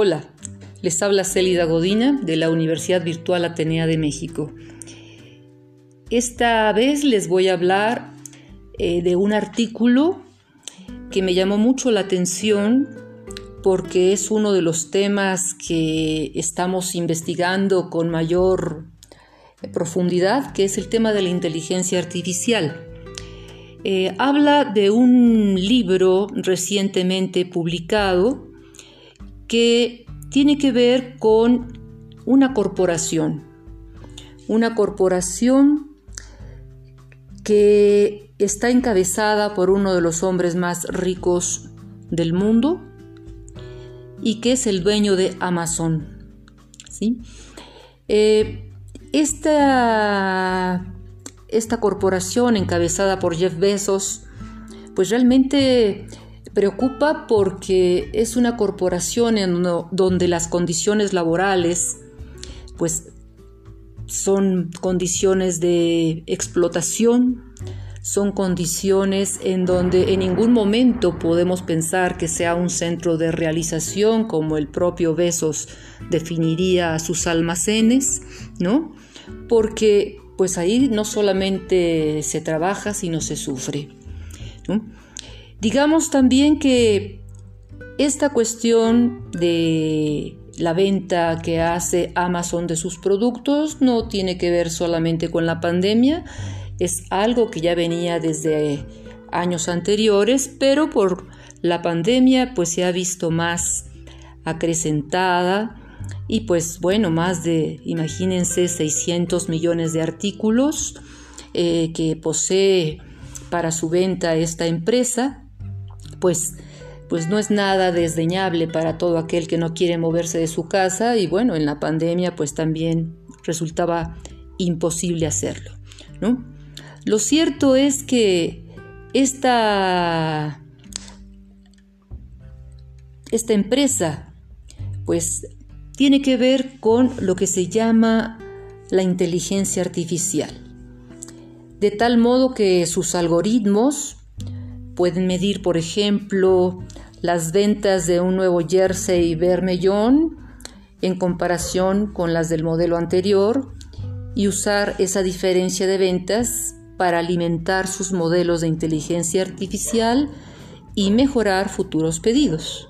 Hola, les habla Célida Godina de la Universidad Virtual Atenea de México. Esta vez les voy a hablar eh, de un artículo que me llamó mucho la atención porque es uno de los temas que estamos investigando con mayor profundidad, que es el tema de la inteligencia artificial. Eh, habla de un libro recientemente publicado que tiene que ver con una corporación, una corporación que está encabezada por uno de los hombres más ricos del mundo y que es el dueño de Amazon. ¿sí? Eh, esta, esta corporación encabezada por Jeff Bezos, pues realmente Preocupa porque es una corporación en donde las condiciones laborales pues son condiciones de explotación, son condiciones en donde en ningún momento podemos pensar que sea un centro de realización como el propio Besos definiría sus almacenes, ¿no? Porque pues ahí no solamente se trabaja, sino se sufre. Digamos también que esta cuestión de la venta que hace Amazon de sus productos no tiene que ver solamente con la pandemia, es algo que ya venía desde años anteriores, pero por la pandemia pues se ha visto más acrecentada y pues bueno, más de, imagínense, 600 millones de artículos eh, que posee para su venta esta empresa pues pues no es nada desdeñable para todo aquel que no quiere moverse de su casa y bueno, en la pandemia pues también resultaba imposible hacerlo, ¿no? Lo cierto es que esta, esta empresa pues tiene que ver con lo que se llama la inteligencia artificial, de tal modo que sus algoritmos Pueden medir, por ejemplo, las ventas de un nuevo jersey Vermellón en comparación con las del modelo anterior y usar esa diferencia de ventas para alimentar sus modelos de inteligencia artificial y mejorar futuros pedidos.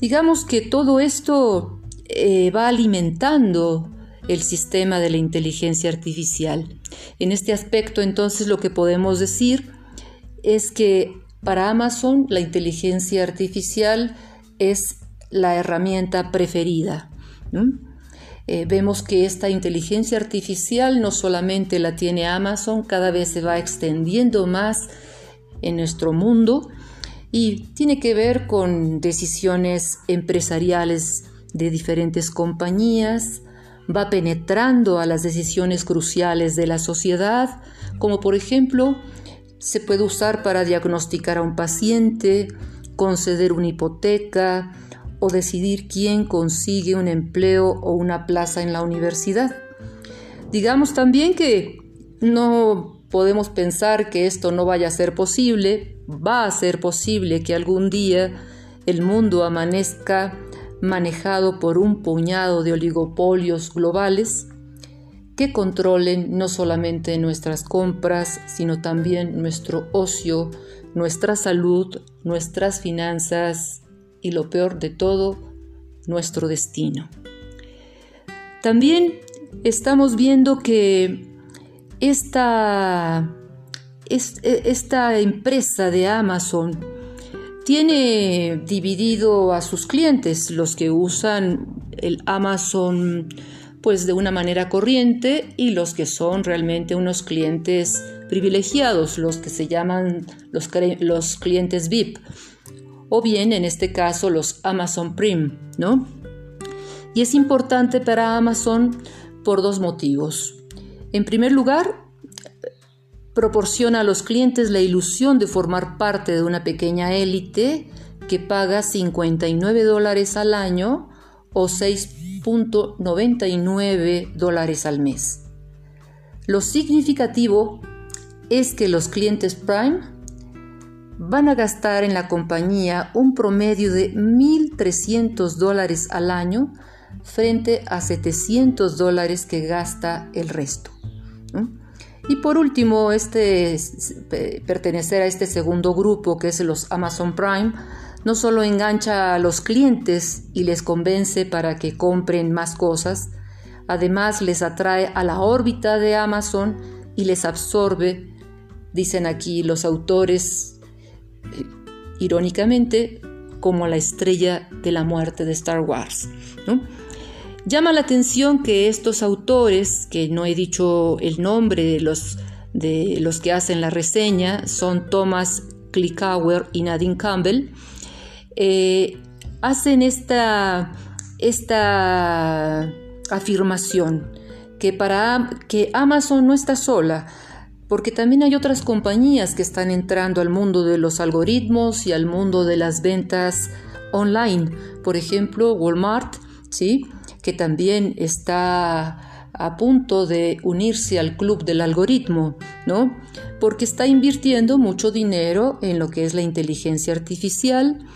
Digamos que todo esto eh, va alimentando el sistema de la inteligencia artificial. En este aspecto, entonces, lo que podemos decir es que para Amazon la inteligencia artificial es la herramienta preferida. Eh, vemos que esta inteligencia artificial no solamente la tiene Amazon, cada vez se va extendiendo más en nuestro mundo y tiene que ver con decisiones empresariales de diferentes compañías, va penetrando a las decisiones cruciales de la sociedad, como por ejemplo se puede usar para diagnosticar a un paciente, conceder una hipoteca o decidir quién consigue un empleo o una plaza en la universidad. Digamos también que no podemos pensar que esto no vaya a ser posible, va a ser posible que algún día el mundo amanezca manejado por un puñado de oligopolios globales que controlen no solamente nuestras compras, sino también nuestro ocio, nuestra salud, nuestras finanzas y lo peor de todo, nuestro destino. También estamos viendo que esta, esta empresa de Amazon tiene dividido a sus clientes, los que usan el Amazon pues de una manera corriente y los que son realmente unos clientes privilegiados, los que se llaman los, los clientes VIP, o bien en este caso los Amazon Prime, ¿no? Y es importante para Amazon por dos motivos. En primer lugar, proporciona a los clientes la ilusión de formar parte de una pequeña élite que paga 59 dólares al año o 6.99 dólares al mes. Lo significativo es que los clientes Prime van a gastar en la compañía un promedio de 1.300 dólares al año frente a 700 dólares que gasta el resto. Y por último, este, pertenecer a este segundo grupo, que es los Amazon Prime, no solo engancha a los clientes y les convence para que compren más cosas, además les atrae a la órbita de Amazon y les absorbe, dicen aquí los autores, eh, irónicamente, como la estrella de la muerte de Star Wars. Llama la atención que estos autores, que no he dicho el nombre de los, de los que hacen la reseña, son Thomas Klicauer y Nadine Campbell, eh, hacen esta, esta afirmación que para que Amazon no está sola, porque también hay otras compañías que están entrando al mundo de los algoritmos y al mundo de las ventas online. Por ejemplo, Walmart, ¿sí? que también está a punto de unirse al club del algoritmo, ¿no? Porque está invirtiendo mucho dinero en lo que es la inteligencia artificial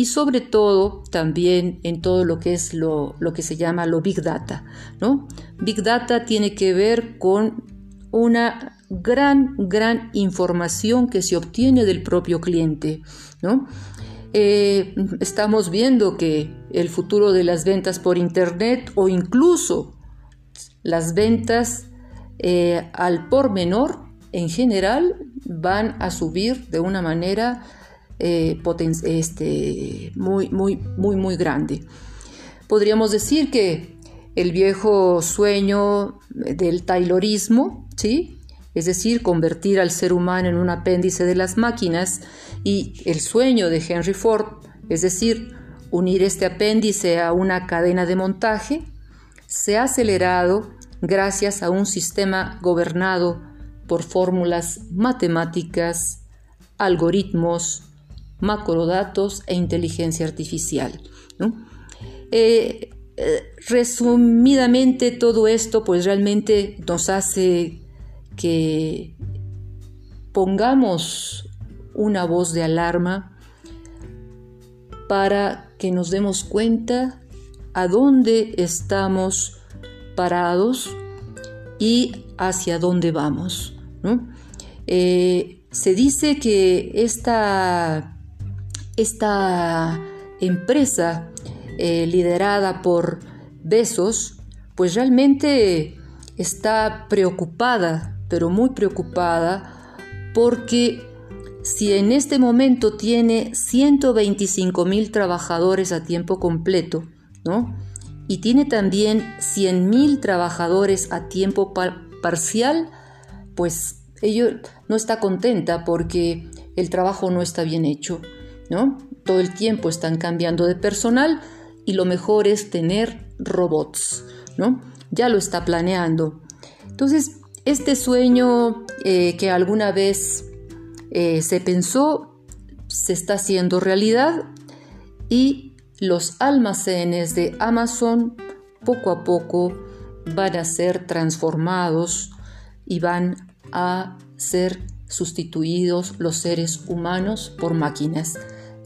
y sobre todo también en todo lo que es lo, lo que se llama lo Big Data, ¿no? Big Data tiene que ver con una gran, gran información que se obtiene del propio cliente, ¿no? Eh, estamos viendo que el futuro de las ventas por Internet o incluso las ventas eh, al por menor en general van a subir de una manera eh, este, muy, muy, muy, muy grande. Podríamos decir que el viejo sueño del taylorismo, ¿sí? es decir, convertir al ser humano en un apéndice de las máquinas, y el sueño de Henry Ford, es decir, unir este apéndice a una cadena de montaje, se ha acelerado gracias a un sistema gobernado por fórmulas matemáticas, algoritmos, macrodatos e inteligencia artificial. Eh, eh, resumidamente todo esto pues realmente nos hace que pongamos una voz de alarma para que nos demos cuenta a dónde estamos parados y hacia dónde vamos. Eh, se dice que esta, esta empresa eh, liderada por Besos, pues realmente está preocupada, pero muy preocupada, porque si en este momento tiene 125 mil trabajadores a tiempo completo, ¿no? Y tiene también 100 mil trabajadores a tiempo parcial, pues ella no está contenta porque el trabajo no está bien hecho, ¿no? Todo el tiempo están cambiando de personal y lo mejor es tener robots, ¿no? Ya lo está planeando. Entonces, este sueño eh, que alguna vez eh, se pensó, se está haciendo realidad y los almacenes de Amazon poco a poco van a ser transformados y van a ser sustituidos los seres humanos por máquinas,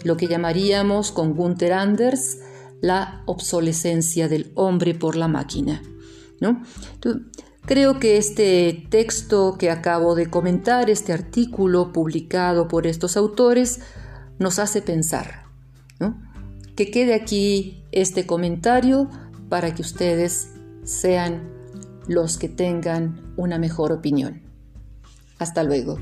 lo que llamaríamos con Gunther Anders la obsolescencia del hombre por la máquina. ¿no? Creo que este texto que acabo de comentar, este artículo publicado por estos autores, nos hace pensar. Que quede aquí este comentario para que ustedes sean los que tengan una mejor opinión. Hasta luego.